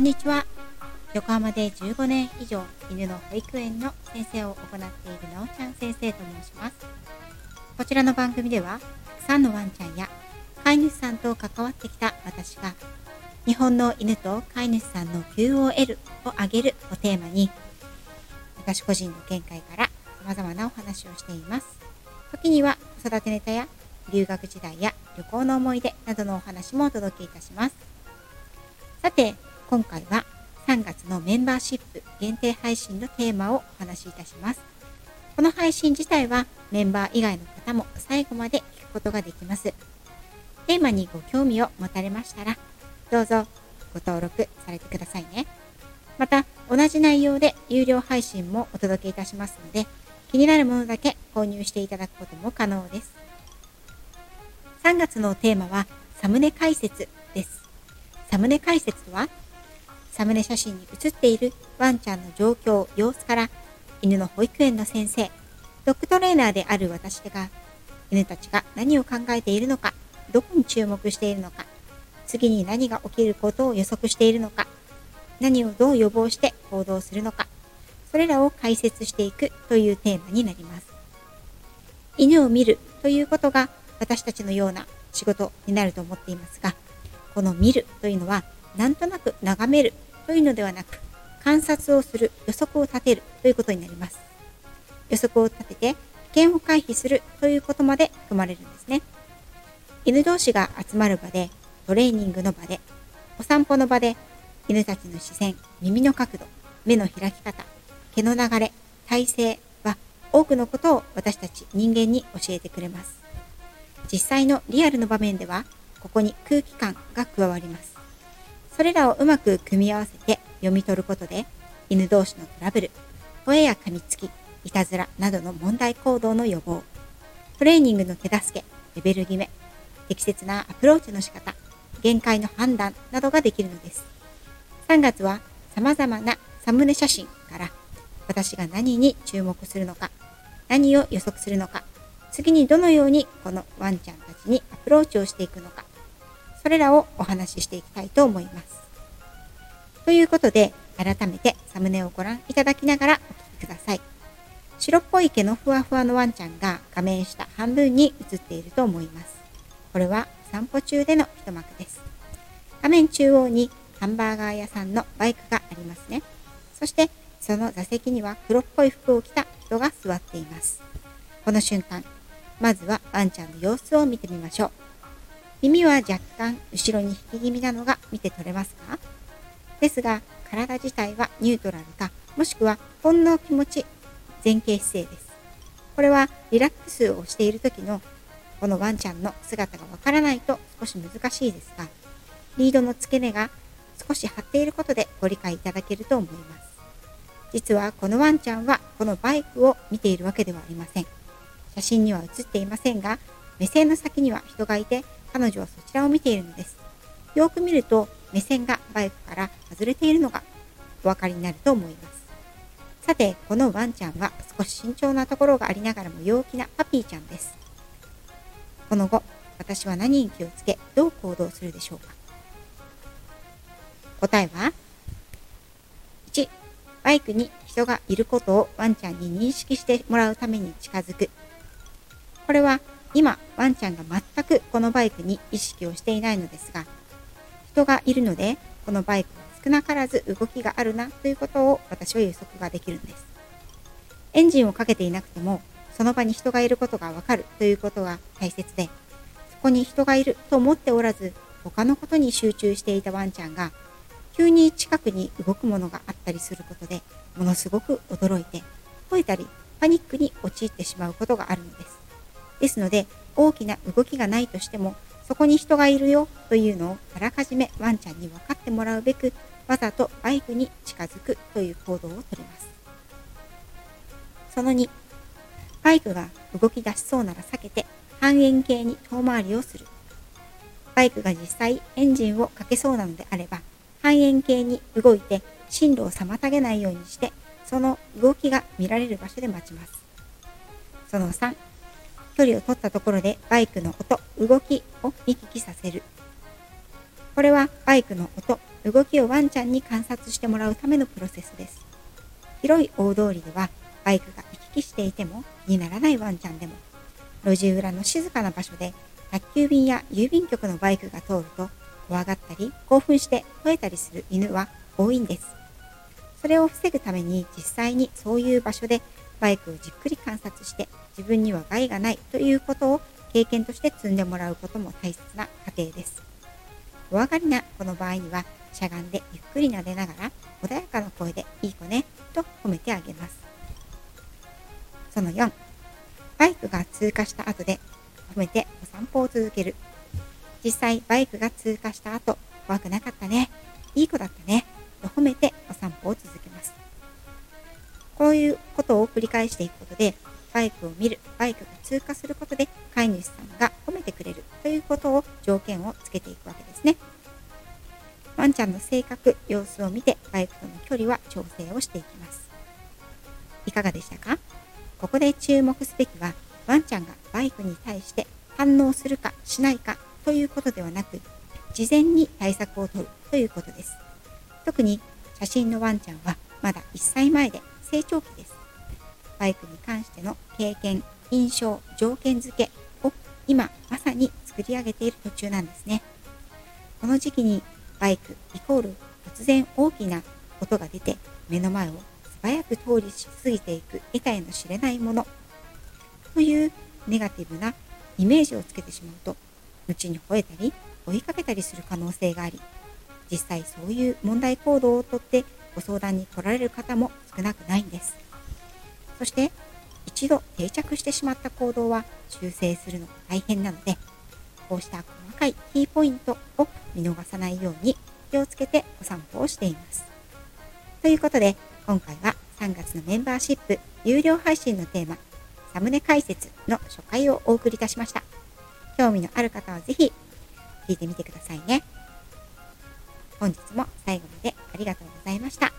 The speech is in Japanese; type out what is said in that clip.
んにちは。横浜で15年以上犬の保育園の先生を行っているなおちゃん先生と申します。こちらの番組では、たくさんのワンちゃんや飼い主さんと関わってきた私が、日本の犬と飼い主さんの QOL を上げるをテーマに、私個人の見解から様々なお話をしています。時には子育てネタや留学時代や旅行の思い出などのお話もお届けいたします。さて、今回は3月のメンバーシップ限定配信のテーマをお話しいたします。この配信自体はメンバー以外の方も最後まで聞くことができます。テーマにご興味を持たれましたら、どうぞご登録されてくださいね。また、同じ内容で有料配信もお届けいたしますので、気になるものだけ購入していただくことも可能です。3月のテーマは、サムネ解説です。サムネ解説とは、サムネ写真に写っているワンちゃんの状況、様子から、犬の保育園の先生、ドッグトレーナーである私が、犬たちが何を考えているのか、どこに注目しているのか、次に何が起きることを予測しているのか、何をどう予防して行動するのか、それらを解説していくというテーマになります。犬を見るということが私たちのような仕事になると思っていますが、この見るというのは、なんとなく眺めるというのではなく、観察をする、予測を立てるということになります。予測を立てて、危険を回避するということまで含まれるんですね。犬同士が集まる場で、トレーニングの場で、お散歩の場で、犬たちの視線、耳の角度、目の開き方、毛の流れ、体勢は多くのことを私たち人間に教えてくれます。実際のリアルの場面では、ここに空気感が加わります。それらをうまく組み合わせて読み取ることで、犬同士のトラブル、声や噛みつき、いたずらなどの問題行動の予防、トレーニングの手助け、レベル決め、適切なアプローチの仕方、限界の判断などができるのです。3月は様々なサムネ写真から私が何に注目するのか、何を予測するのか、次にどのようにこのワンちゃんたちにアプローチをしていくのか、それらをお話ししていきたいと思います。ということで、改めてサムネをご覧いただきながらお聴きください。白っぽい毛のふわふわのワンちゃんが画面下半分に映っていると思います。これは散歩中での一幕です。画面中央にハンバーガー屋さんのバイクがありますね。そしてその座席には黒っぽい服を着た人が座っています。この瞬間、まずはワンちゃんの様子を見てみましょう。耳は若干後ろに引き気味なのが見て取れますか？ですが、体自体はニュートラルか、もしくはほんの気持ち前傾姿勢です。これはリラックスをしている時のこのワンちゃんの姿がわからないと少し難しいですが、リードの付け根が少し張っていることでご理解いただけると思います。実はこのワンちゃんはこのバイクを見ているわけではありません。写真には写っていませんが、目線の先には人がいて、彼女はそちらを見ているのです。よく見ると、目線がバイクから外れているのがお分かりになると思います。さて、このワンちゃんは少し慎重なところがありながらも陽気なパピーちゃんです。この後、私は何に気をつけ、どう行動するでしょうか答えは1、バイクに人がいることをワンちゃんに認識してもらうために近づく。これは今、ワンちゃんが全くこのバイクに意識をしていないのですが、人がいるので、このバイクは少なからず動きがあるなということを私は予測ができるんです。エンジンをかけていなくても、その場に人がいることがわかるということが大切で、そこに人がいると思っておらず、他のことに集中していたワンちゃんが、急に近くに動くものがあったりすることで、ものすごく驚いて、吠えたり、パニックに陥ってしまうことがあるのです。ですので、大きな動きがないとしても、そこに人がいるよというのをあらかじめワンちゃんに分かってもらうべく、わざとバイクに近づくという行動をとります。その2、バイクが動き出しそうなら避けて半円形に遠回りをする。バイクが実際エンジンをかけそうなのであれば、半円形に動いて進路を妨げないようにして、その動きが見られる場所で待ちます。その3、距離を取ったところでバイクの音、動きを見聞きさせる。これはバイクの音、動きをワンちゃんに観察してもらうためのプロセスです。広い大通りではバイクが行き来していても気にならないワンちゃんでも、路地裏の静かな場所で宅急便や郵便局のバイクが通ると怖がったり興奮して吠えたりする犬は多いんです。それを防ぐために実際にそういう場所でバイクをじっくり観察して自分には害がないということを経験として積んでもらうことも大切な過程です。怖がりなこの場合にはしゃがんでゆっくり撫でながら穏やかな声でいい子ねと褒めてあげます。その4、バイクが通過した後で褒めてお散歩を続ける。実際バイクが通過した後、怖くなかったね、いい子だった繰り返していくことで、バイクを見る、バイクが通過することで飼い主さんが褒めてくれるということを条件をつけていくわけですね。ワンちゃんの性格、様子を見てバイクとの距離は調整をしていきます。いかがでしたか？ここで注目すべきはワンちゃんがバイクに対して反応するかしないかということではなく事前に対策を取るということです特に写真のワンちゃんはまだ1歳前で成長期ですバイクに関しての経験印象条件付けを今まさに作り上げている途中なんですね。この時期にバイクイコール突然大きな音が出て目の前を素早く通り過ぎていく得体の知れないもの。というネガティブなイメージをつけてしまうと後に吠えたり追いかけたりする可能性があり実際そういう問題行動をとってご相談に来られる方も少なくないんです。そして一度定着してしまった行動は修正するのが大変なのでこうした細かいキーポイントを見逃さないように気をつけてお散歩をしています。ということで今回は3月のメンバーシップ有料配信のテーマサムネ解説の初回をお送りいたしました。興味のある方は是非聞いてみてくださいね。本日も最後までありがとうございました。